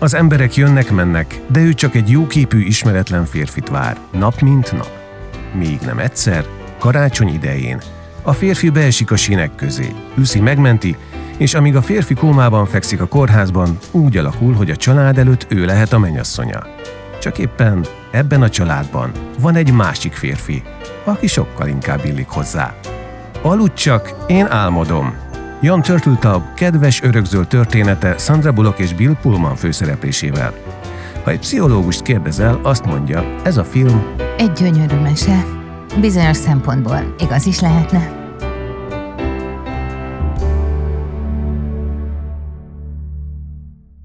Az emberek jönnek-mennek, de ő csak egy jóképű, ismeretlen férfit vár, nap mint nap. Még nem egyszer, karácsony idején. A férfi beesik a sinek közé, Lucy megmenti, és amíg a férfi kómában fekszik a kórházban, úgy alakul, hogy a család előtt ő lehet a mennyasszonya. Csak éppen ebben a családban van egy másik férfi, aki sokkal inkább illik hozzá. Aludj csak, én álmodom, Jan Turtletub kedves örökzöld története Sandra Bullock és Bill Pullman főszereplésével. Ha egy pszichológust kérdezel, azt mondja, ez a film egy gyönyörű mese. Bizonyos szempontból igaz is lehetne.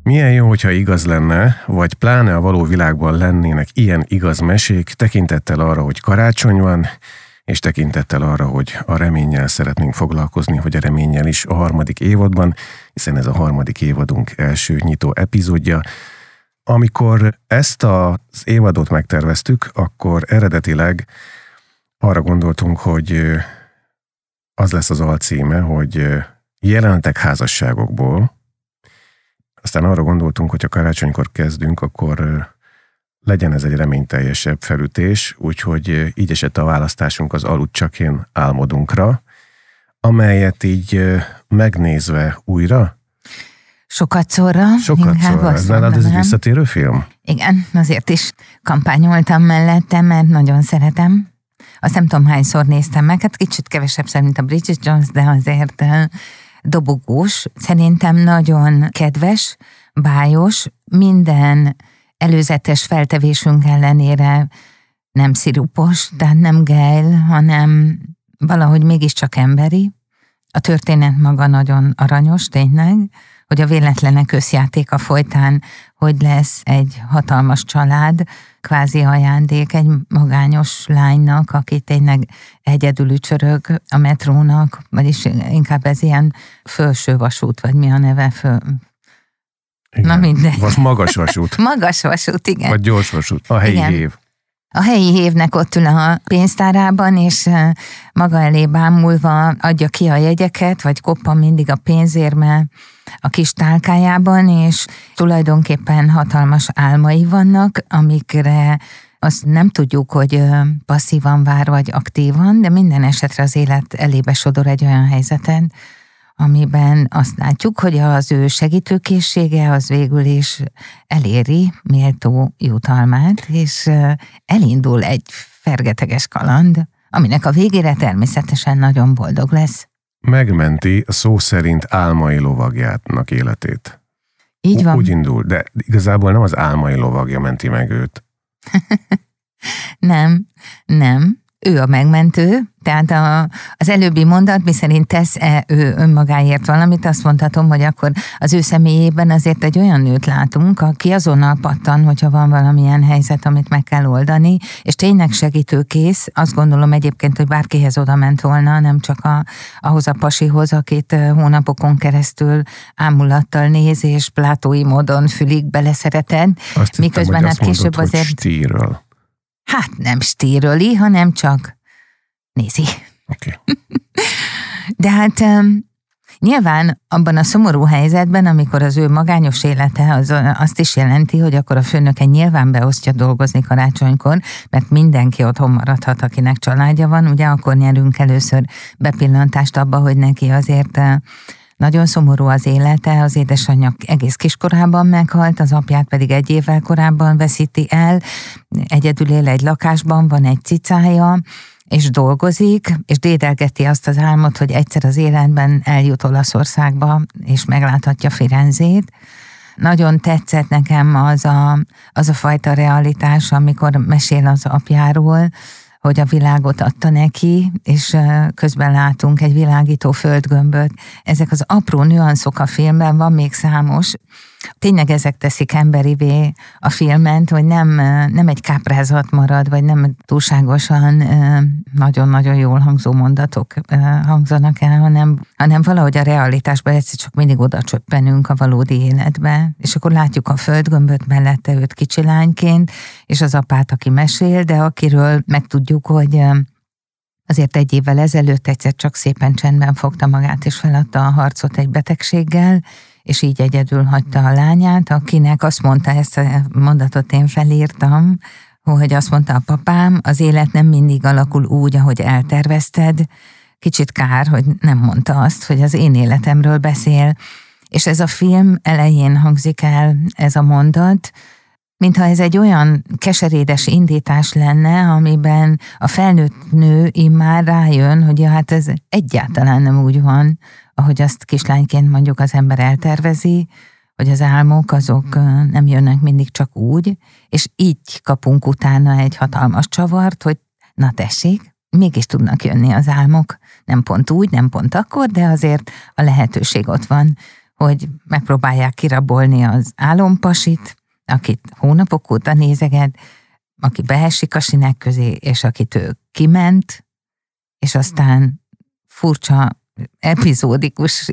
Milyen jó, hogyha igaz lenne, vagy pláne a való világban lennének ilyen igaz mesék, tekintettel arra, hogy karácsony van, és tekintettel arra, hogy a reménnyel szeretnénk foglalkozni, hogy a reménnyel is a harmadik évadban, hiszen ez a harmadik évadunk első nyitó epizódja. Amikor ezt az évadot megterveztük, akkor eredetileg arra gondoltunk, hogy az lesz az alcíme, hogy jelenetek házasságokból. Aztán arra gondoltunk, hogy ha karácsonykor kezdünk, akkor legyen ez egy reményteljesebb felütés, úgyhogy így esett a választásunk az Aludt csak én álmodunkra, amelyet így megnézve újra, Sokat szóra. Sokat szóra. Ez nálad ez egy visszatérő film? Igen, azért is kampányoltam mellette, mert nagyon szeretem. Azt nem tudom hányszor néztem meg, hát kicsit kevesebb mint a Bridget Jones, de azért dobogós. Szerintem nagyon kedves, bájos, minden előzetes feltevésünk ellenére nem szirupos, tehát nem gejl, hanem valahogy mégiscsak emberi. A történet maga nagyon aranyos, tényleg, hogy a véletlenek összjátéka folytán, hogy lesz egy hatalmas család, kvázi ajándék egy magányos lánynak, aki tényleg egyedül ücsörög a metrónak, vagyis inkább ez ilyen felső vasút, vagy mi a neve, föl, igen. Na mindegy. Vagy magas vasút. magas vasút, igen. Vagy gyors vasút. A helyi igen. hév. A helyi hévnek ott ül a pénztárában, és maga elé bámulva adja ki a jegyeket, vagy koppan mindig a pénzérme a kis tálkájában, és tulajdonképpen hatalmas álmai vannak, amikre azt nem tudjuk, hogy passzívan vár, vagy aktívan, de minden esetre az élet elébe sodor egy olyan helyzeten, amiben azt látjuk, hogy az ő segítőkészsége az végül is eléri méltó jutalmát, és elindul egy fergeteges kaland, aminek a végére természetesen nagyon boldog lesz. Megmenti szó szerint álmai lovagjátnak életét. Így van. Úgy indul, de igazából nem az álmai lovagja menti meg őt. nem, nem ő a megmentő, tehát a, az előbbi mondat, miszerint tesz-e ő önmagáért valamit, azt mondhatom, hogy akkor az ő személyében azért egy olyan nőt látunk, aki azonnal pattan, hogyha van valamilyen helyzet, amit meg kell oldani, és tényleg segítőkész. Azt gondolom egyébként, hogy bárkihez oda ment volna, nem csak a, ahhoz a pasihoz, akit hónapokon keresztül ámulattal néz, és plátói módon fülig beleszereted. Azt miközben hittem, hát később mondod, azért... Stíről. Hát nem stíröli, hanem csak nézi. Okay. De hát um, nyilván abban a szomorú helyzetben, amikor az ő magányos élete az, azt is jelenti, hogy akkor a főnöke nyilván beosztja dolgozni karácsonykor, mert mindenki otthon maradhat, akinek családja van, ugye akkor nyerünk először bepillantást abba, hogy neki azért nagyon szomorú az élete, az édesanyja egész kiskorában meghalt, az apját pedig egy évvel korábban veszíti el, egyedül él egy lakásban, van egy cicája, és dolgozik, és dédelgeti azt az álmot, hogy egyszer az életben eljut Olaszországba, és megláthatja Firenzét. Nagyon tetszett nekem az a, az a fajta realitás, amikor mesél az apjáról, hogy a világot adta neki, és közben látunk egy világító földgömböt. Ezek az apró nüanszok a filmben, van még számos, tényleg ezek teszik emberivé a filmet, hogy nem, nem egy káprázat marad, vagy nem túlságosan nagyon-nagyon jól hangzó mondatok hangzanak el, hanem, hanem valahogy a realitásban egyszer csak mindig oda csöppenünk a valódi életbe, és akkor látjuk a földgömböt mellette őt kicsi lányként, és az apát, aki mesél, de akiről megtudjuk, hogy Azért egy évvel ezelőtt egyszer csak szépen csendben fogta magát, és feladta a harcot egy betegséggel, és így egyedül hagyta a lányát, akinek azt mondta, ezt a mondatot én felírtam, hogy azt mondta a papám, az élet nem mindig alakul úgy, ahogy eltervezted, kicsit kár, hogy nem mondta azt, hogy az én életemről beszél, és ez a film elején hangzik el ez a mondat, mintha ez egy olyan keserédes indítás lenne, amiben a felnőtt nő immár rájön, hogy ja, hát ez egyáltalán nem úgy van, ahogy azt kislányként mondjuk az ember eltervezi, hogy az álmok azok nem jönnek mindig csak úgy, és így kapunk utána egy hatalmas csavart, hogy na tessék, mégis tudnak jönni az álmok, nem pont úgy, nem pont akkor, de azért a lehetőség ott van, hogy megpróbálják kirabolni az álompasit, akit hónapok óta nézeget, aki beesik a sinek közé, és akit ő kiment, és aztán furcsa epizódikus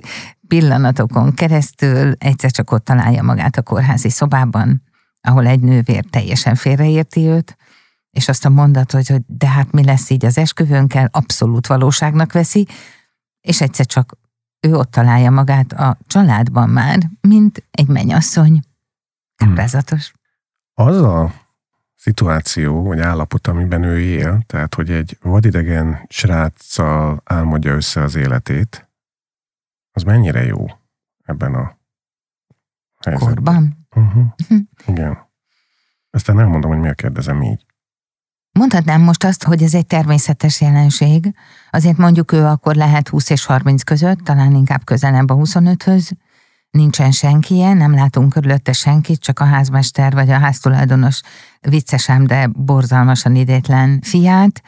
pillanatokon keresztül egyszer csak ott találja magát a kórházi szobában, ahol egy nővér teljesen félreérti őt, és azt a mondatot, hogy de hát mi lesz így az esküvőnkkel, abszolút valóságnak veszi, és egyszer csak ő ott találja magát a családban már, mint egy mennyasszony. Káprázatos. Hmm. Az a szituáció, vagy állapot, amiben ő él, tehát hogy egy vadidegen sráccal álmodja össze az életét, az mennyire jó ebben a helyzetben? Korban? Uh-huh. Igen. Aztán elmondom, hogy miért kérdezem így. Mondhatnám most azt, hogy ez egy természetes jelenség, azért mondjuk ő akkor lehet 20 és 30 között, talán inkább közelebb a 25-höz, nincsen senkie, nem látunk körülötte senkit, csak a házmester vagy a háztulajdonos viccesem, de borzalmasan idétlen fiát,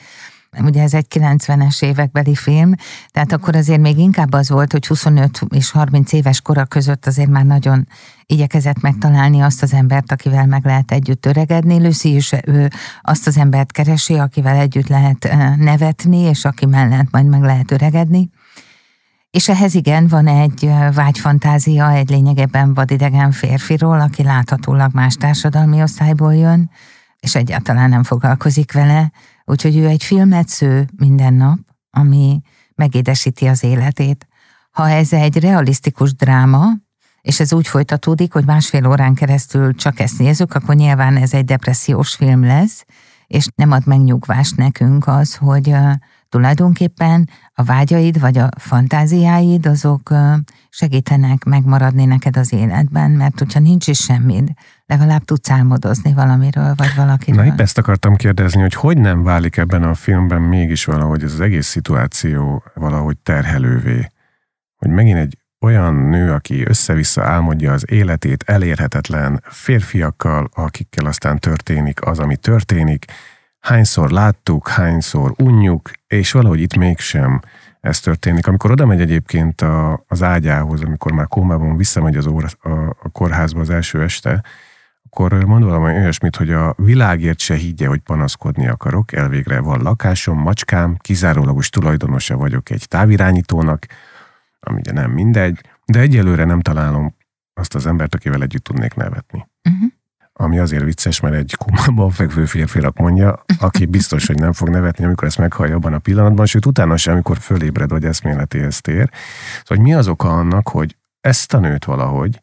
ugye ez egy 90-es évekbeli film, tehát akkor azért még inkább az volt, hogy 25 és 30 éves kora között azért már nagyon igyekezett megtalálni azt az embert, akivel meg lehet együtt öregedni. Lucy is ő azt az embert keresi, akivel együtt lehet eh, nevetni, és aki mellett majd meg lehet öregedni. És ehhez igen, van egy vágyfantázia egy lényegében vadidegen férfiról, aki láthatólag más társadalmi osztályból jön, és egyáltalán nem foglalkozik vele, úgyhogy ő egy filmet sző minden nap, ami megédesíti az életét. Ha ez egy realisztikus dráma, és ez úgy folytatódik, hogy másfél órán keresztül csak ezt nézzük, akkor nyilván ez egy depressziós film lesz, és nem ad megnyugvást nekünk az, hogy tulajdonképpen a vágyaid vagy a fantáziáid azok segítenek megmaradni neked az életben, mert hogyha nincs is semmid, legalább tudsz álmodozni valamiről, vagy valakiről. Na épp ezt akartam kérdezni, hogy hogy nem válik ebben a filmben mégis valahogy ez az egész szituáció valahogy terhelővé. Hogy megint egy olyan nő, aki össze-vissza álmodja az életét elérhetetlen férfiakkal, akikkel aztán történik az, ami történik, hányszor láttuk, hányszor unjuk, és valahogy itt mégsem ez történik. Amikor oda megy egyébként a, az ágyához, amikor már kómában visszamegy az óra, a, a kórházba az első este, akkor mond valami olyasmit, hogy a világért se higgye, hogy panaszkodni akarok, elvégre van lakásom, macskám, kizárólagos tulajdonosa vagyok egy távirányítónak, ami ugye nem mindegy, de egyelőre nem találom azt az embert, akivel együtt tudnék nevetni. Uh-huh ami azért vicces, mert egy kumában fekvő férfinak mondja, aki biztos, hogy nem fog nevetni, amikor ezt meghallja abban a pillanatban, sőt utána sem, amikor fölébred, vagy eszméletéhez tér. Szóval hogy mi az oka annak, hogy ezt a nőt valahogy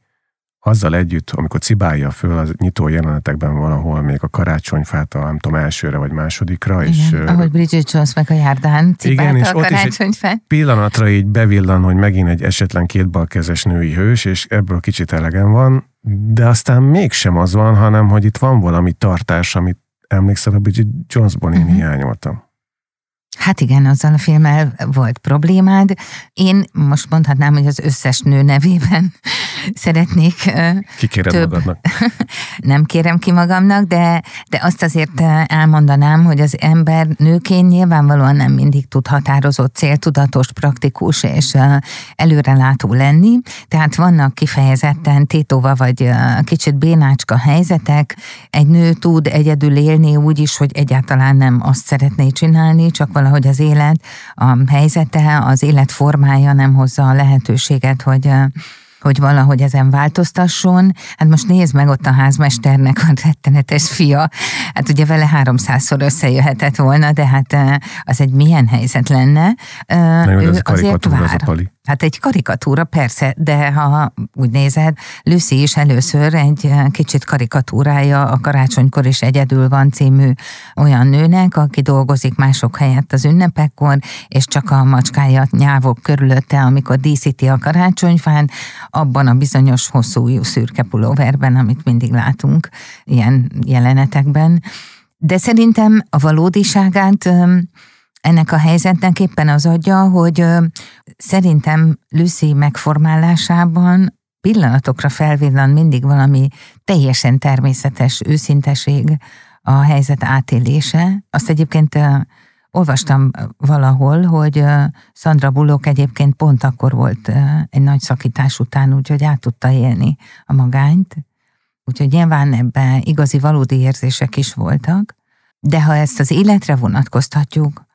azzal együtt, amikor cibálja föl az nyitó jelenetekben valahol még a karácsonyfát, a, nem tudom, elsőre vagy másodikra. Igen, és, ahogy Bridget Jones meg a járdán cibálta igen, és a karácsonyfát. pillanatra így bevillan, hogy megint egy esetlen kétbalkezes női hős, és ebből kicsit elegem van, de aztán mégsem az van, hanem hogy itt van valami tartás, amit emlékszel a Bridget Jonesból én uh-huh. hiányoltam. Hát igen, azzal a filmmel volt problémád. Én most mondhatnám, hogy az összes nő nevében szeretnék Kikéred több... magadnak. Nem kérem ki magamnak, de, de azt azért elmondanám, hogy az ember nőként nyilvánvalóan nem mindig tud határozott, céltudatos, praktikus és előrelátó lenni. Tehát vannak kifejezetten tétova vagy kicsit bénácska helyzetek. Egy nő tud egyedül élni úgy is, hogy egyáltalán nem azt szeretné csinálni, csak valahogy az élet, a helyzete, az életformája nem hozza a lehetőséget, hogy hogy valahogy ezen változtasson. Hát most nézd meg ott a házmesternek a rettenetes fia. Hát ugye vele háromszázszor összejöhetett volna, de hát az egy milyen helyzet lenne. Na jó, ő azért vár. Az a pali. Hát egy karikatúra persze, de ha úgy nézed, Lucy is először egy kicsit karikatúrája a Karácsonykor is egyedül van című olyan nőnek, aki dolgozik mások helyett az ünnepekkor, és csak a macskája nyávok körülötte, amikor díszíti a karácsonyfán, abban a bizonyos hosszú szürke pulóverben, amit mindig látunk ilyen jelenetekben. De szerintem a valódiságát ennek a helyzetnek éppen az adja, hogy szerintem Lucy megformálásában pillanatokra felvillan mindig valami teljesen természetes őszinteség a helyzet átélése. Azt egyébként olvastam valahol, hogy Sandra Bullock egyébként pont akkor volt egy nagy szakítás után, úgyhogy át tudta élni a magányt. Úgyhogy nyilván ebben igazi valódi érzések is voltak. De ha ezt az életre vonatkoztatjuk,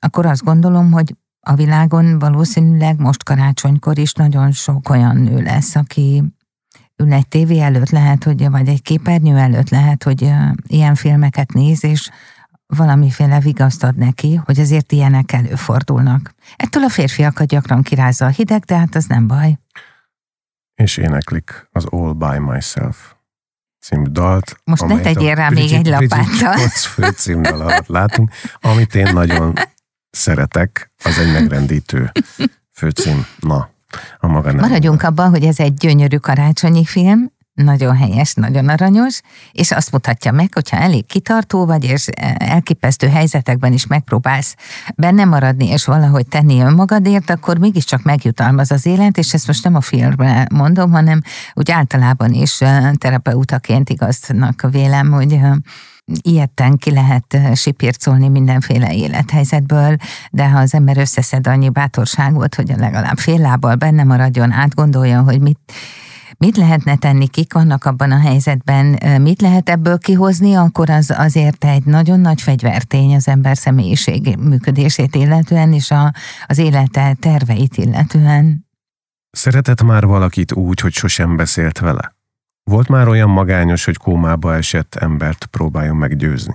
akkor azt gondolom, hogy a világon valószínűleg most karácsonykor is nagyon sok olyan nő lesz, aki ül egy tévé előtt lehet, hogy, vagy egy képernyő előtt lehet, hogy ilyen filmeket néz, és valamiféle vigaszt ad neki, hogy azért ilyenek előfordulnak. Ettől a férfiakat gyakran kirázza a hideg, de hát az nem baj. És éneklik az All By Myself című dalt. Most ne tegyél rá még egy lapáttal. fő címdal alatt látunk, amit én nagyon szeretek, az egy megrendítő főcím. Na, a maga nem. Maradjunk abban, hogy ez egy gyönyörű karácsonyi film, nagyon helyes, nagyon aranyos, és azt mutatja meg, hogyha elég kitartó vagy, és elképesztő helyzetekben is megpróbálsz benne maradni, és valahogy tenni önmagadért, akkor mégiscsak megjutalmaz az élet, és ezt most nem a filmre mondom, hanem úgy általában is terapeutaként igaznak vélem, hogy ilyetten ki lehet sipircolni mindenféle élethelyzetből, de ha az ember összeszed annyi bátorságot, hogy legalább fél lábbal benne maradjon, átgondolja, hogy mit, mit lehetne tenni, kik vannak abban a helyzetben, mit lehet ebből kihozni, akkor az azért egy nagyon nagy fegyvertény az ember személyiség működését illetően, és a, az élete terveit illetően. Szeretett már valakit úgy, hogy sosem beszélt vele? Volt már olyan magányos, hogy kómába esett embert próbáljon meggyőzni?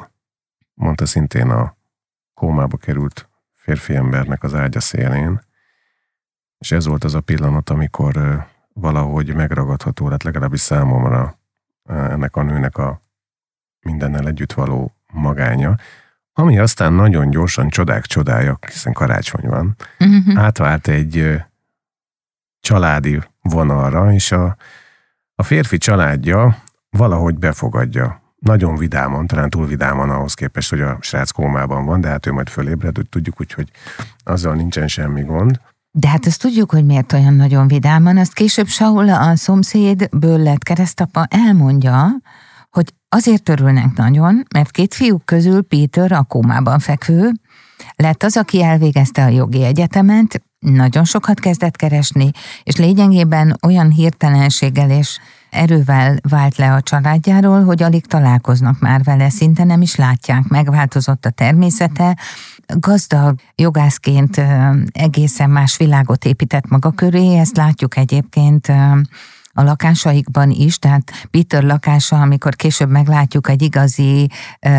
Mondta szintén a kómába került férfi embernek az ágya szélén. És ez volt az a pillanat, amikor valahogy megragadható lett legalábbis számomra ennek a nőnek a mindennel együtt való magánya, ami aztán nagyon gyorsan csodák csodája, hiszen karácsony van, uh-huh. átvált egy családi vonalra, és a a férfi családja valahogy befogadja. Nagyon vidáman, talán túl vidáman ahhoz képest, hogy a srác kómában van, de hát ő majd fölébred, hogy tudjuk, úgyhogy azzal nincsen semmi gond. De hát azt tudjuk, hogy miért olyan nagyon vidáman. Azt később Saul, a szomszéd, bőllet keresztapa elmondja, hogy azért örülnek nagyon, mert két fiúk közül Peter, a kómában fekvő, lett az, aki elvégezte a jogi egyetemet, nagyon sokat kezdett keresni, és lényegében olyan hirtelenséggel és erővel vált le a családjáról, hogy alig találkoznak már vele, szinte nem is látják, megváltozott a természete, gazdag jogászként egészen más világot épített maga köré, ezt látjuk egyébként a lakásaikban is, tehát Peter lakása, amikor később meglátjuk egy igazi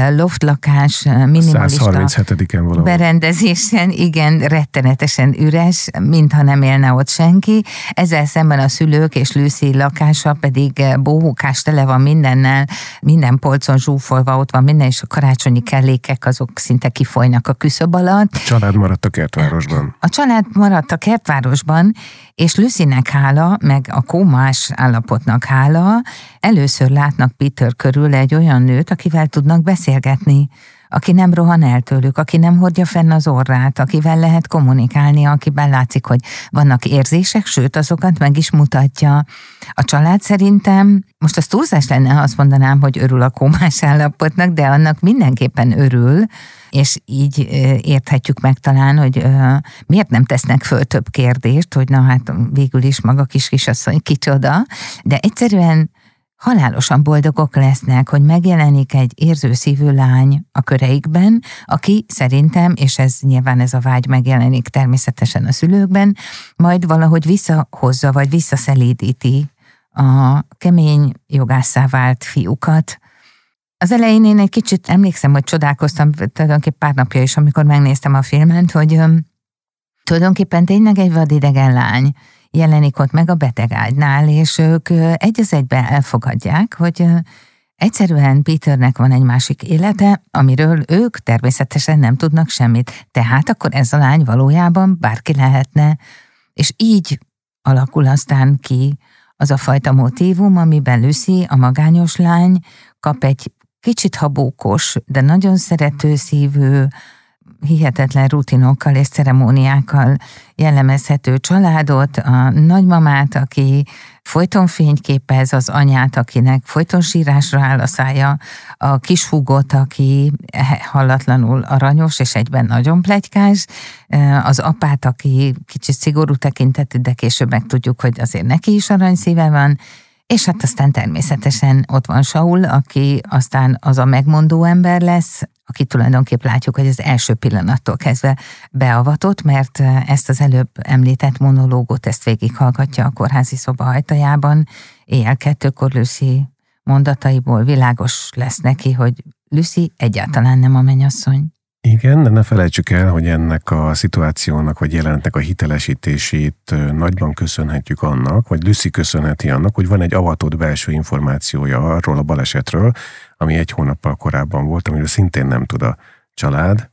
loft lakás, minimalista 137-en valahol. berendezésen, igen, rettenetesen üres, mintha nem élne ott senki. Ezzel szemben a szülők és Lucy lakása pedig bohókás tele van mindennel, minden polcon zsúfolva ott van minden, és a karácsonyi kellékek azok szinte kifolynak a küszöb alatt. A család maradt a kertvárosban. A család maradt a kertvárosban, és Lucynek hála, meg a kómás állapotnak hála, először látnak Peter körül egy olyan nőt, akivel tudnak beszélgetni, aki nem rohan el tőlük, aki nem hordja fenn az orrát, akivel lehet kommunikálni, akiben látszik, hogy vannak érzések, sőt, azokat meg is mutatja. A család szerintem, most az túlzás lenne, ha azt mondanám, hogy örül a kómás állapotnak, de annak mindenképpen örül, és így érthetjük meg talán, hogy miért nem tesznek föl több kérdést, hogy na hát végül is maga kis kisasszony kicsoda, de egyszerűen halálosan boldogok lesznek, hogy megjelenik egy érzőszívű lány a köreikben, aki szerintem, és ez nyilván ez a vágy megjelenik természetesen a szülőkben, majd valahogy visszahozza, vagy visszaszelídíti a kemény jogászá vált fiúkat, az elején én egy kicsit emlékszem, hogy csodálkoztam tulajdonképpen pár napja is, amikor megnéztem a filmet, hogy um, tulajdonképpen tényleg egy vadidegen lány jelenik ott meg a betegágynál, és ők egy az egyben elfogadják, hogy egyszerűen Peternek van egy másik élete, amiről ők természetesen nem tudnak semmit. Tehát akkor ez a lány valójában bárki lehetne, és így alakul aztán ki az a fajta motívum, amiben Lucy, a magányos lány, kap egy kicsit habókos, de nagyon szeretőszívű, hihetetlen rutinokkal és ceremóniákkal jellemezhető családot, a nagymamát, aki folyton fényképez, az anyát, akinek folyton sírásra áll a szája, a kishúgot, aki hallatlanul aranyos és egyben nagyon plegykás, az apát, aki kicsit szigorú tekintetű, de később megtudjuk, hogy azért neki is aranyszíve van, és hát aztán természetesen ott van Saul, aki aztán az a megmondó ember lesz, aki tulajdonképp látjuk, hogy az első pillanattól kezdve beavatott, mert ezt az előbb említett monológot, ezt végighallgatja a kórházi szoba ajtajában, éjjel kettőkor Lucy mondataiból világos lesz neki, hogy Lucy egyáltalán nem a mennyasszony. Igen, de ne felejtsük el, hogy ennek a szituációnak vagy jelentnek a hitelesítését nagyban köszönhetjük annak, vagy Lucy köszönheti annak, hogy van egy avatott belső információja arról a balesetről, ami egy hónappal korábban volt, amiről szintén nem tud a család.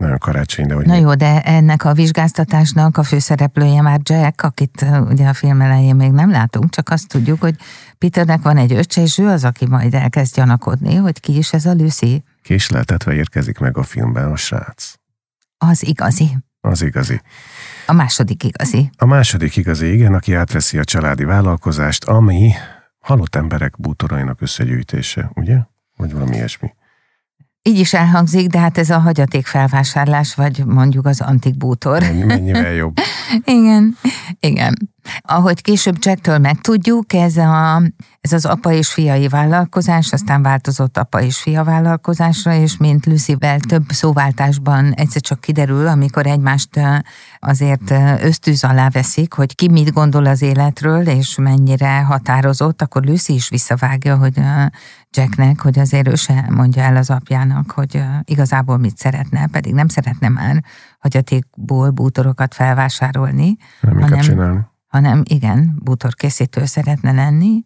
Nagyon karácsony, de hogy... Na jó, de ennek a vizsgáztatásnak a főszereplője már Jack, akit ugye a film elején még nem látunk, csak azt tudjuk, hogy Peternek van egy öccse, és ő az, aki majd elkezd gyanakodni, hogy ki is ez a Lucy késleltetve érkezik meg a filmben a srác. Az igazi. Az igazi. A második igazi. A második igazi, igen, aki átveszi a családi vállalkozást, ami halott emberek bútorainak összegyűjtése, ugye? Vagy valami ilyesmi. Így is elhangzik, de hát ez a hagyaték felvásárlás, vagy mondjuk az antik bútor. Mennyivel jobb. igen, igen. Ahogy később Jacktől megtudjuk, ez, a, ez az apa és fiai vállalkozás, aztán változott apa és fia vállalkozásra, és mint Lucyvel több szóváltásban egyszer csak kiderül, amikor egymást azért ösztűz alá veszik, hogy ki mit gondol az életről, és mennyire határozott, akkor Lucy is visszavágja, hogy Jacknek, hogy azért ő se mondja el az apjának, hogy igazából mit szeretne, pedig nem szeretne már hagyatékból bútorokat felvásárolni. Nem hanem, hanem igen, bútorkészítő szeretne lenni,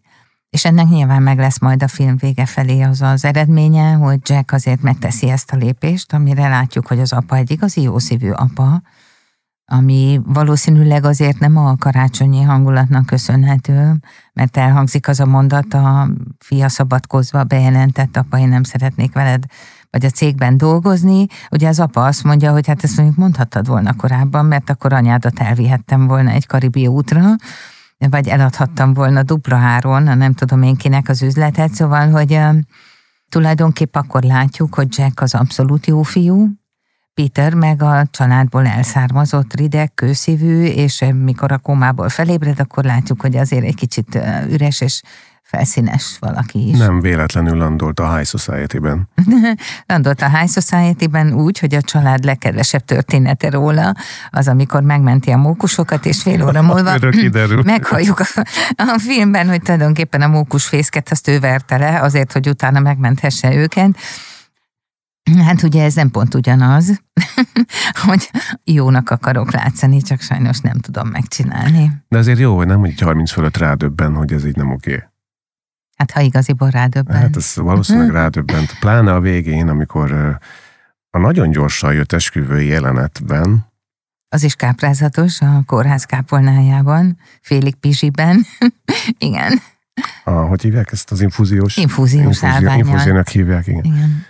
és ennek nyilván meg lesz majd a film vége felé az az eredménye, hogy Jack azért megteszi ezt a lépést, amire látjuk, hogy az apa egy igazi jószívű apa, ami valószínűleg azért nem a karácsonyi hangulatnak köszönhető, mert elhangzik az a mondat, a fia szabadkozva bejelentett, apa, én nem szeretnék veled vagy a cégben dolgozni, ugye az apa azt mondja, hogy hát ezt mondjuk mondhattad volna korábban, mert akkor anyádat elvihettem volna egy karibi útra, vagy eladhattam volna dupla áron, a nem tudom én kinek az üzletet, szóval, hogy tulajdonképp akkor látjuk, hogy Jack az abszolút jó fiú, Peter meg a családból elszármazott, rideg, kőszívű, és mikor a komából felébred, akkor látjuk, hogy azért egy kicsit üres és felszínes valaki is. Nem véletlenül landolt a High Society-ben. landolt a High Society-ben úgy, hogy a család legkedvesebb története róla, az, amikor megmenti a mókusokat, és fél óra múlva meghalljuk a, a filmben, hogy tulajdonképpen a mókusfészket azt ő verte le, azért, hogy utána megmenthesse őket. Hát ugye ez nem pont ugyanaz, hogy jónak akarok látszani, csak sajnos nem tudom megcsinálni. De azért jó, hogy nem, hogy 30 fölött rádöbben, hogy ez így nem oké. Hát ha igaziból rádöbben. Hát ez valószínűleg mhm. rádöbbent. Pláne a végén, amikor a nagyon gyorsan jött esküvői jelenetben, az is káprázatos a kórház kápolnájában, félig pizsiben. igen. A, hogy hívják ezt az infúziós? Infúziós infúzió, Infúziónak hívják, igen. igen.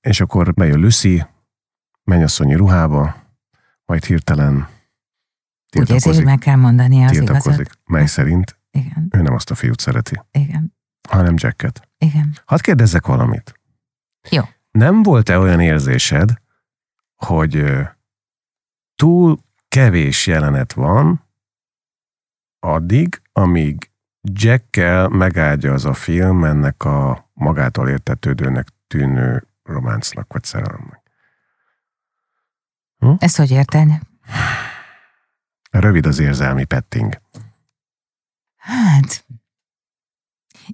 És akkor bejön Lucy, mennyasszonyi ruhába, majd hirtelen Úgy érzi, hogy meg kell mondani az igazat. Mely szerint Igen. ő nem azt a fiút szereti. Igen. Hanem Jacket. Igen. Hadd kérdezzek valamit. Jó. Nem volt-e olyan érzésed, hogy túl kevés jelenet van addig, amíg Jackkel megáldja az a film ennek a magától értetődőnek tűnő románcnak vagy szerelemnek. Hm? Ezt hogy érted? Rövid az érzelmi petting. Hát,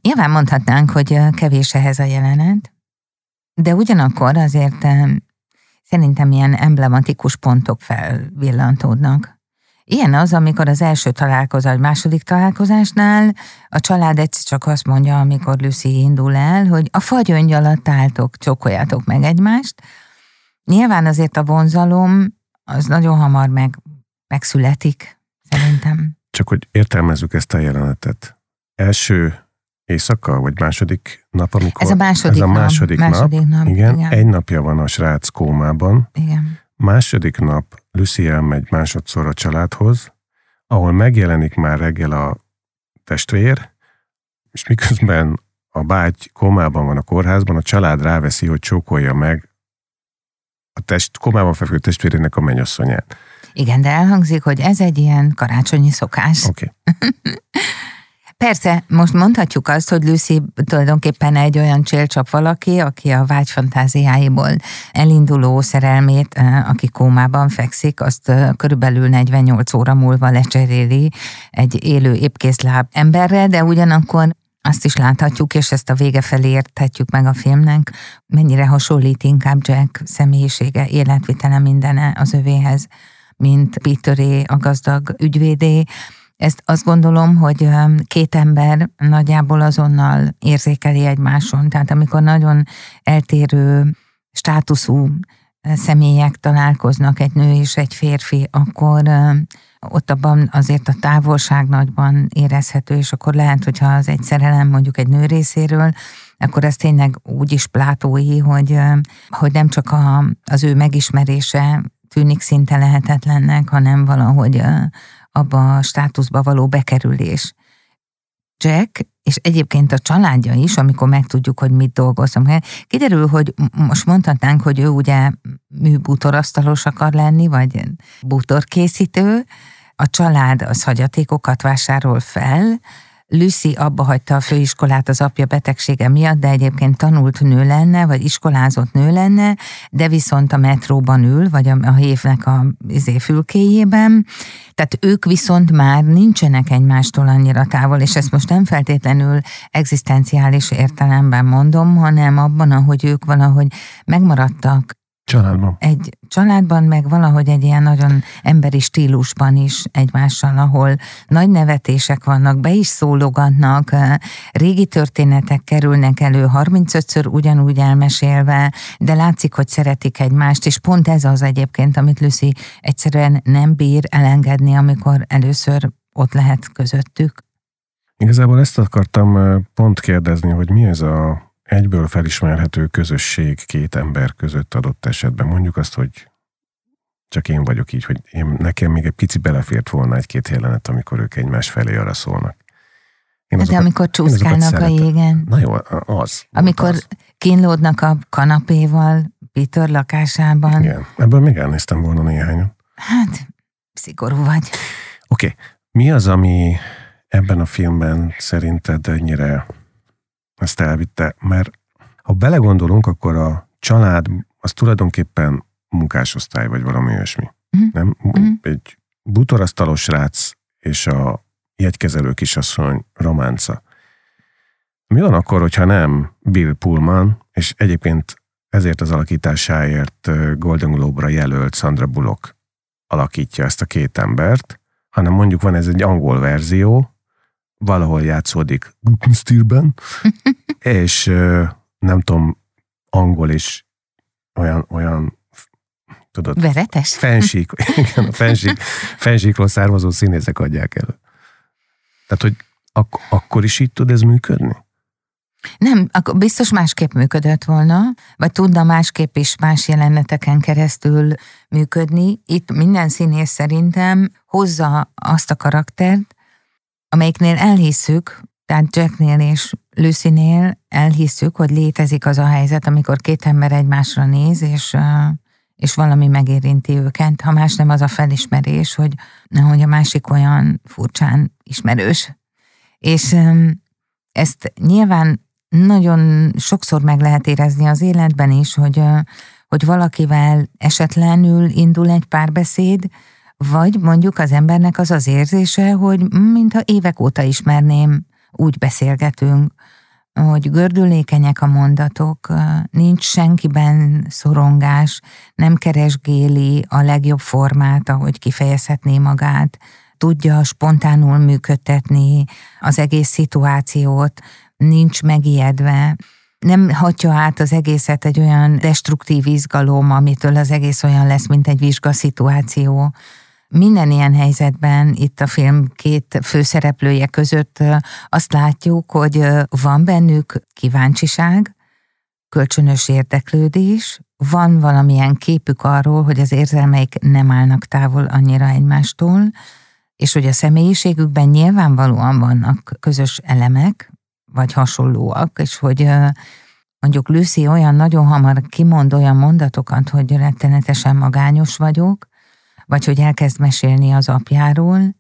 nyilván mondhatnánk, hogy kevés ehhez a jelenet, de ugyanakkor azért szerintem ilyen emblematikus pontok felvillantódnak. Ilyen az, amikor az első találkozás, második találkozásnál a család egyszer csak azt mondja, amikor Lucy indul el, hogy a fagyöngy alatt álltok, csokoljátok meg egymást. Nyilván azért a vonzalom az nagyon hamar meg, megszületik, szerintem. Csak hogy értelmezzük ezt a jelenetet. Első éjszaka, vagy második nap, amikor... Ez a második, ez a második nap. Második nap, nap igen, igen. Egy napja van a srác kómában. Igen. Második nap Lucy elmegy másodszor a családhoz, ahol megjelenik már reggel a testvér, és miközben a báty komában van a kórházban, a család ráveszi, hogy csókolja meg a test, komában fekvő testvérének a mennyasszonyát. Igen, de elhangzik, hogy ez egy ilyen karácsonyi szokás. Oké. Okay. Persze, most mondhatjuk azt, hogy Lucy tulajdonképpen egy olyan csélcsap valaki, aki a vágyfantáziáiból elinduló szerelmét, eh, aki kómában fekszik, azt eh, körülbelül 48 óra múlva lecseréli egy élő épkészláb emberre, de ugyanakkor azt is láthatjuk, és ezt a vége felé érthetjük meg a filmnek, mennyire hasonlít inkább Jack személyisége, életvitele mindene az övéhez, mint Peteré, a gazdag ügyvédé, ezt azt gondolom, hogy két ember nagyjából azonnal érzékeli egymáson. Tehát amikor nagyon eltérő státuszú személyek találkoznak, egy nő és egy férfi, akkor ott abban azért a távolság nagyban érezhető, és akkor lehet, hogyha az egy szerelem mondjuk egy nő részéről, akkor ez tényleg úgy is plátói, hogy, hogy nem csak a, az ő megismerése tűnik szinte lehetetlennek, hanem valahogy abba a státuszba való bekerülés. Jack, és egyébként a családja is, amikor megtudjuk, hogy mit dolgozom. Kiderül, hogy most mondhatnánk, hogy ő ugye műbútorasztalos akar lenni, vagy bútorkészítő, a család az hagyatékokat vásárol fel, Lucy abba hagyta a főiskolát az apja betegsége miatt, de egyébként tanult nő lenne, vagy iskolázott nő lenne, de viszont a metróban ül, vagy a, a hévnek a izé, fülkéjében. Tehát ők viszont már nincsenek egymástól annyira távol, és ezt most nem feltétlenül egzisztenciális értelemben mondom, hanem abban, ahogy ők valahogy megmaradtak Családban. Egy családban, meg valahogy egy ilyen nagyon emberi stílusban is egymással, ahol nagy nevetések vannak, be is szólogatnak, régi történetek kerülnek elő 35-ször ugyanúgy elmesélve, de látszik, hogy szeretik egymást, és pont ez az egyébként, amit Lucy egyszerűen nem bír elengedni, amikor először ott lehet közöttük. Igazából ezt akartam pont kérdezni, hogy mi ez a egyből felismerhető közösség két ember között adott esetben. Mondjuk azt, hogy csak én vagyok így, hogy én, nekem még egy pici belefért volna egy-két jelenet, amikor ők egymás felé arra szólnak. Én azokat, De amikor csúszkálnak a jégen. Na jó, az. Amikor az. kínlódnak a kanapéval Peter lakásában. Igen, ebből még elnéztem volna néhányat. Hát, szigorú vagy. Oké, okay. mi az, ami ebben a filmben szerinted ennyire ezt elvitte? Mert ha belegondolunk, akkor a család az tulajdonképpen munkásosztály, vagy valami olyasmi. Mm. Nem? Mm. Egy butorasztalos rác és a jegykezelő kisasszony románca. Mi van akkor, hogyha nem Bill Pullman, és egyébként ezért az alakításáért Golden Globe-ra jelölt Sandra Bullock alakítja ezt a két embert, hanem mondjuk van ez egy angol verzió, valahol játszódik Steel-ben, és nem tudom, angol és olyan, olyan tudod, Veretes? Fensík, igen, a fensík, fensíkról származó színészek adják elő. Tehát, hogy ak- akkor is így tud ez működni? Nem, akkor biztos másképp működött volna, vagy tudna másképp is más jeleneteken keresztül működni. Itt minden színész szerintem hozza azt a karaktert, amelyiknél elhisszük, tehát Jacknél és Lucynél elhisszük, hogy létezik az a helyzet, amikor két ember egymásra néz, és, és valami megérinti őket, ha más nem az a felismerés, hogy, hogy a másik olyan furcsán ismerős. És ezt nyilván nagyon sokszor meg lehet érezni az életben is, hogy, hogy valakivel esetlenül indul egy párbeszéd, vagy mondjuk az embernek az az érzése, hogy mintha évek óta ismerném, úgy beszélgetünk, hogy gördülékenyek a mondatok, nincs senkiben szorongás, nem keresgéli a legjobb formát, ahogy kifejezhetné magát, tudja spontánul működtetni az egész szituációt, nincs megijedve, nem hagyja át az egészet egy olyan destruktív izgalom, amitől az egész olyan lesz, mint egy vizsgaszituáció. Minden ilyen helyzetben itt a film két főszereplője között azt látjuk, hogy van bennük kíváncsiság, kölcsönös érdeklődés, van valamilyen képük arról, hogy az érzelmeik nem állnak távol annyira egymástól, és hogy a személyiségükben nyilvánvalóan vannak közös elemek, vagy hasonlóak, és hogy mondjuk Lucy olyan nagyon hamar kimond olyan mondatokat, hogy rettenetesen magányos vagyok, vagy hogy elkezd mesélni az apjáról,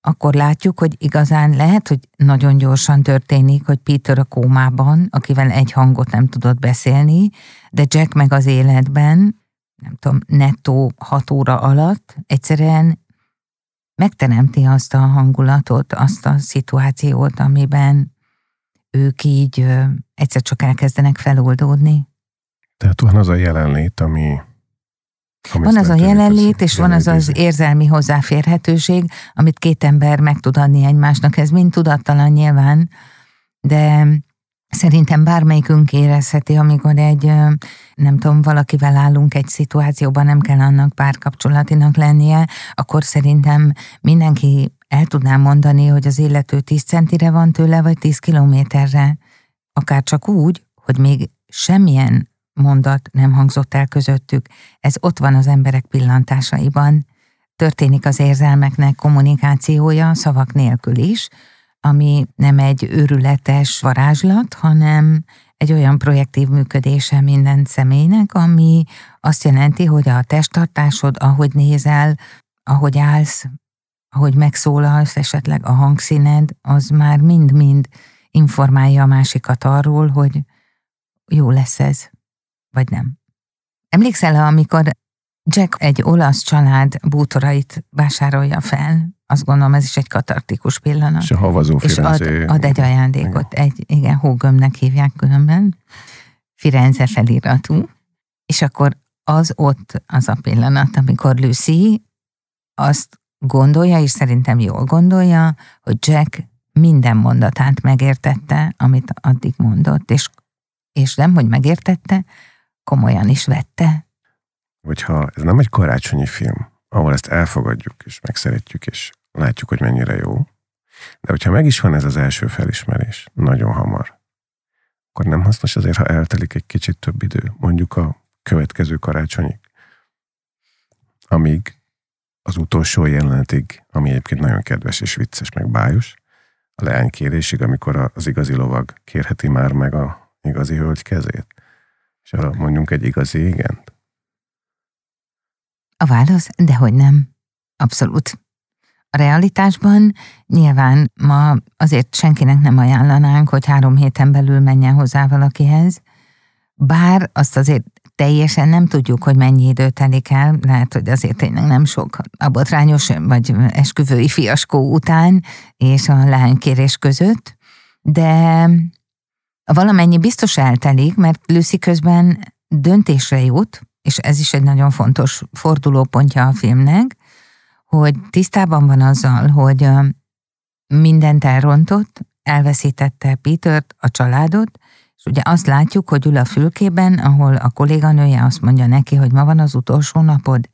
akkor látjuk, hogy igazán lehet, hogy nagyon gyorsan történik, hogy Peter a kómában, akivel egy hangot nem tudott beszélni, de Jack meg az életben, nem tudom, nettó hat óra alatt egyszerűen megteremti azt a hangulatot, azt a szituációt, amiben ők így egyszer csak elkezdenek feloldódni. Tehát van az a jelenlét, ami... Van az a jelenlét, és van az az érzelmi hozzáférhetőség, amit két ember meg tud adni egymásnak. Ez mind tudattalan nyilván, de Szerintem bármelyikünk érezheti, amikor egy, nem tudom, valakivel állunk egy szituációban, nem kell annak párkapcsolatinak lennie, akkor szerintem mindenki el tudnám mondani, hogy az illető 10 centire van tőle, vagy 10 kilométerre. Akár csak úgy, hogy még semmilyen mondat nem hangzott el közöttük. Ez ott van az emberek pillantásaiban. Történik az érzelmeknek kommunikációja szavak nélkül is, ami nem egy őrületes varázslat, hanem egy olyan projektív működése minden személynek, ami azt jelenti, hogy a testtartásod, ahogy nézel, ahogy állsz, ahogy megszólalsz, esetleg a hangszíned, az már mind-mind informálja a másikat arról, hogy jó lesz ez, vagy nem. Emlékszel, amikor Jack egy olasz család bútorait vásárolja fel, azt gondolom ez is egy katartikus pillanat. És a havazó És ad, ad egy ajándékot, igen. egy, igen, hógömnek hívják különben, Firenze feliratú, és akkor az ott az a pillanat, amikor Lucy azt gondolja, és szerintem jól gondolja, hogy Jack minden mondatát megértette, amit addig mondott, és, és nem, hogy megértette, komolyan is vette. Hogyha ez nem egy karácsonyi film, ahol ezt elfogadjuk, és megszeretjük, és látjuk, hogy mennyire jó, de hogyha meg is van ez az első felismerés, nagyon hamar, akkor nem hasznos azért, ha eltelik egy kicsit több idő, mondjuk a következő karácsonyig, amíg az utolsó jelenetig, ami egyébként nagyon kedves és vicces, meg bájos, a leánykérésig, amikor az igazi lovag kérheti már meg a igazi hölgy kezét, és arra mondjunk egy igazi igent. A válasz, dehogy nem. Abszolút. A realitásban nyilván ma azért senkinek nem ajánlanánk, hogy három héten belül menjen hozzá valakihez, bár azt azért teljesen nem tudjuk, hogy mennyi idő telik el, lehet, hogy azért tényleg nem sok a botrányos vagy esküvői fiaskó után és a lánykérés között, de valamennyi biztos eltelik, mert Lucy közben döntésre jut, és ez is egy nagyon fontos fordulópontja a filmnek, hogy tisztában van azzal, hogy mindent elrontott, elveszítette Petert, a családot, és ugye azt látjuk, hogy ül a fülkében, ahol a kolléganője azt mondja neki, hogy ma van az utolsó napod,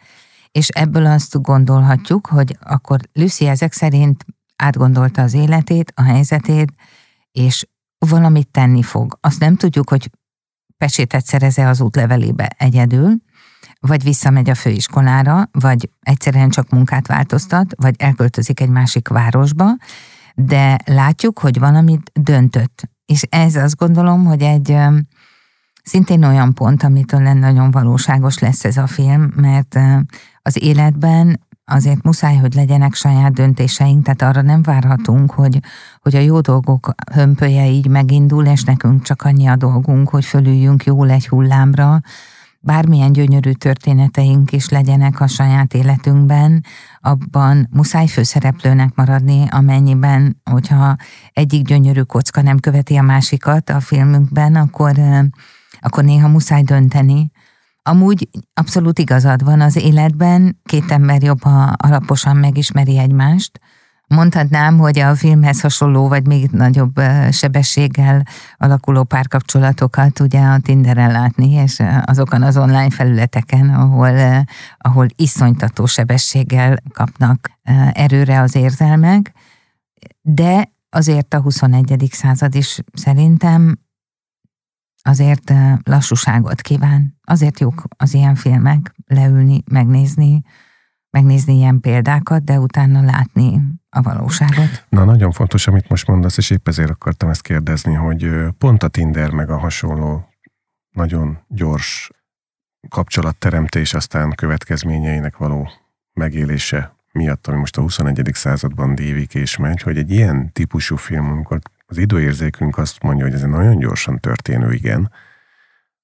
és ebből azt gondolhatjuk, hogy akkor Lucy ezek szerint átgondolta az életét, a helyzetét, és valamit tenni fog. Azt nem tudjuk, hogy pecsétet szereze az útlevelébe egyedül, vagy visszamegy a főiskolára, vagy egyszerűen csak munkát változtat, vagy elköltözik egy másik városba, de látjuk, hogy valamit döntött. És ez azt gondolom, hogy egy szintén olyan pont, amitől nagyon valóságos lesz ez a film, mert az életben azért muszáj, hogy legyenek saját döntéseink, tehát arra nem várhatunk, hogy, hogy a jó dolgok hömpöje így megindul, és nekünk csak annyi a dolgunk, hogy fölüljünk jól egy hullámra, bármilyen gyönyörű történeteink is legyenek a saját életünkben, abban muszáj főszereplőnek maradni, amennyiben, hogyha egyik gyönyörű kocka nem követi a másikat a filmünkben, akkor, akkor néha muszáj dönteni. Amúgy abszolút igazad van az életben, két ember jobb, ha alaposan megismeri egymást, Mondhatnám, hogy a filmhez hasonló, vagy még nagyobb sebességgel alakuló párkapcsolatokat ugye a Tinderen látni, és azokon az online felületeken, ahol, ahol iszonytató sebességgel kapnak erőre az érzelmek, de azért a 21. század is szerintem azért lassúságot kíván. Azért jók az ilyen filmek, leülni, megnézni, megnézni ilyen példákat, de utána látni a valóságot. Na, nagyon fontos, amit most mondasz, és épp ezért akartam ezt kérdezni, hogy pont a Tinder meg a hasonló nagyon gyors kapcsolatteremtés, aztán következményeinek való megélése miatt, ami most a 21. században dévik és megy, hogy egy ilyen típusú film, amikor az időérzékünk azt mondja, hogy ez egy nagyon gyorsan történő igen,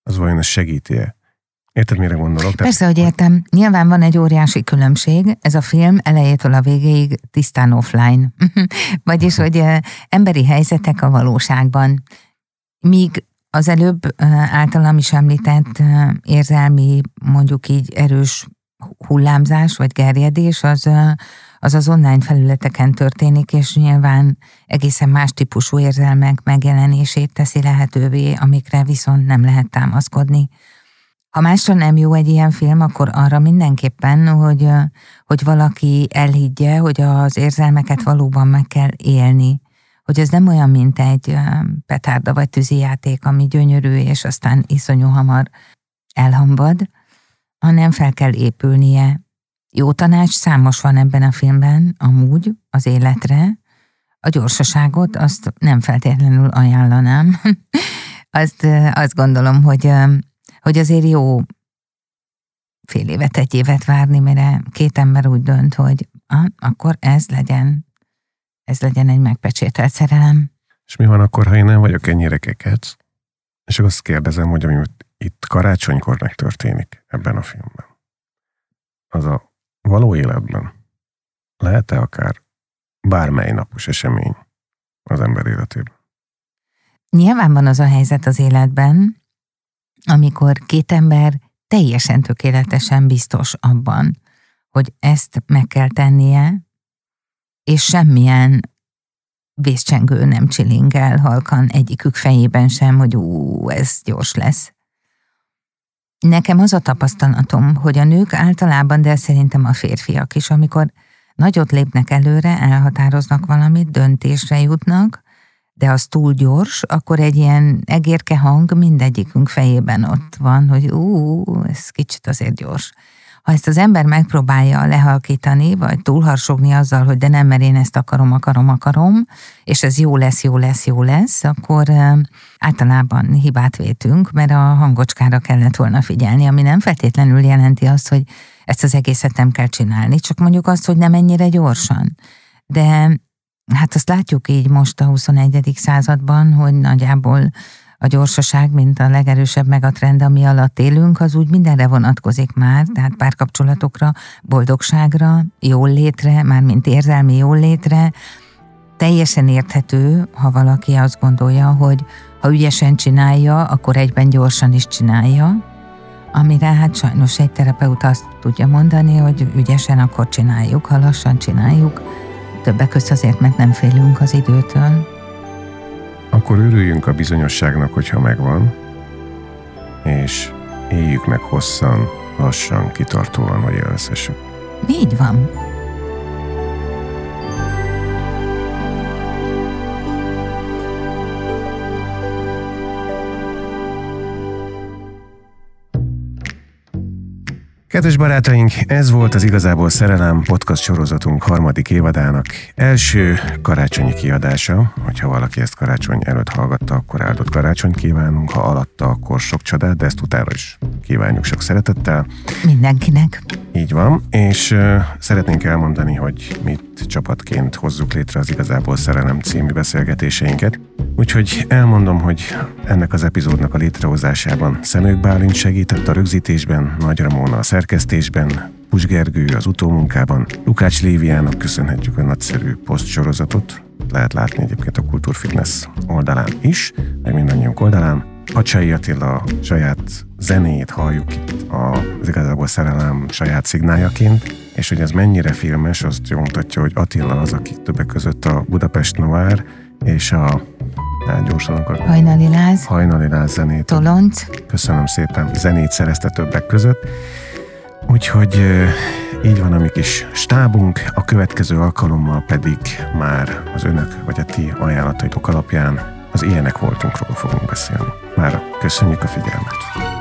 az vajon ez segíti-e Érted, mire gondolok? Persze, hogy értem. Nyilván van egy óriási különbség. Ez a film elejétől a végéig tisztán offline. Vagyis, hogy emberi helyzetek a valóságban. Míg az előbb általam is említett érzelmi, mondjuk így erős hullámzás vagy gerjedés, az, az az online felületeken történik, és nyilván egészen más típusú érzelmek megjelenését teszi lehetővé, amikre viszont nem lehet támaszkodni. Ha másra nem jó egy ilyen film, akkor arra mindenképpen, hogy, hogy valaki elhiggye, hogy az érzelmeket valóban meg kell élni. Hogy ez nem olyan, mint egy petárda vagy tűzijáték, ami gyönyörű, és aztán iszonyú hamar elhambad, hanem fel kell épülnie. Jó tanács számos van ebben a filmben, amúgy az életre. A gyorsaságot azt nem feltétlenül ajánlanám. azt, azt gondolom, hogy hogy azért jó fél évet, egy évet várni, mire két ember úgy dönt, hogy ah, akkor ez legyen, ez legyen egy megpecsételt szerelem. És mi van akkor, ha én nem vagyok ennyire kekec? És azt kérdezem, hogy ami itt karácsonykor megtörténik ebben a filmben, az a való életben lehet-e akár bármely napos esemény az ember életében? Nyilván van az a helyzet az életben, amikor két ember teljesen tökéletesen biztos abban, hogy ezt meg kell tennie, és semmilyen vészcsengő nem csilingel halkan egyikük fejében sem, hogy ú, ez gyors lesz. Nekem az a tapasztalatom, hogy a nők általában, de szerintem a férfiak is, amikor nagyot lépnek előre, elhatároznak valamit, döntésre jutnak, de az túl gyors, akkor egy ilyen egérke hang mindegyikünk fejében ott van, hogy ú, ez kicsit azért gyors. Ha ezt az ember megpróbálja lehalkítani, vagy túlharsogni azzal, hogy de nem, mert én ezt akarom, akarom, akarom, és ez jó lesz, jó lesz, jó lesz, akkor általában hibát vétünk, mert a hangocskára kellett volna figyelni, ami nem feltétlenül jelenti azt, hogy ezt az egészet nem kell csinálni, csak mondjuk azt, hogy nem ennyire gyorsan. De hát azt látjuk így most a 21. században, hogy nagyjából a gyorsaság, mint a legerősebb megatrend, ami alatt élünk, az úgy mindenre vonatkozik már, tehát párkapcsolatokra, boldogságra, jól létre, mármint érzelmi jól létre. Teljesen érthető, ha valaki azt gondolja, hogy ha ügyesen csinálja, akkor egyben gyorsan is csinálja, amire hát sajnos egy terapeuta azt tudja mondani, hogy ügyesen akkor csináljuk, ha lassan csináljuk, többek között azért, mert nem félünk az időtől. Akkor örüljünk a bizonyosságnak, hogyha megvan, és éljük meg hosszan, lassan, kitartóan vagy élvezhessük. Így van. Kedves barátaink, ez volt az Igazából Szerelem podcast sorozatunk harmadik évadának első karácsonyi kiadása. Hogyha valaki ezt karácsony előtt hallgatta, akkor áldott karácsony kívánunk, ha alatta, akkor sok csodát, de ezt utána is kívánjuk sok szeretettel. Mindenkinek. Így van, és uh, szeretnénk elmondani, hogy mit csapatként hozzuk létre az Igazából Szerelem című beszélgetéseinket. Úgyhogy elmondom, hogy ennek az epizódnak a létrehozásában Szemők Bálint segített a rögzítésben, Nagy Ramona a szerkesztésben, Pus Gergő az utómunkában, Lukács Léviának köszönhetjük a nagyszerű posztsorozatot, lehet látni egyébként a Kultúrfitness oldalán is, meg mindannyiunk oldalán. Pacsai Attila saját zenét halljuk itt az igazából szerelem saját szignáljaként, és hogy ez mennyire filmes, azt jól mutatja, hogy Attila az, aki többek között a Budapest Noir és a hát gyorsan akar. Hajnali láz. Hajnali láz zenét. Tolonc. Köszönöm szépen. Zenét szerezte többek között. Úgyhogy így van a mi kis stábunk, a következő alkalommal pedig már az önök vagy a ti ajánlataitok alapján az ilyenek voltunkról fogunk beszélni. Már köszönjük a figyelmet!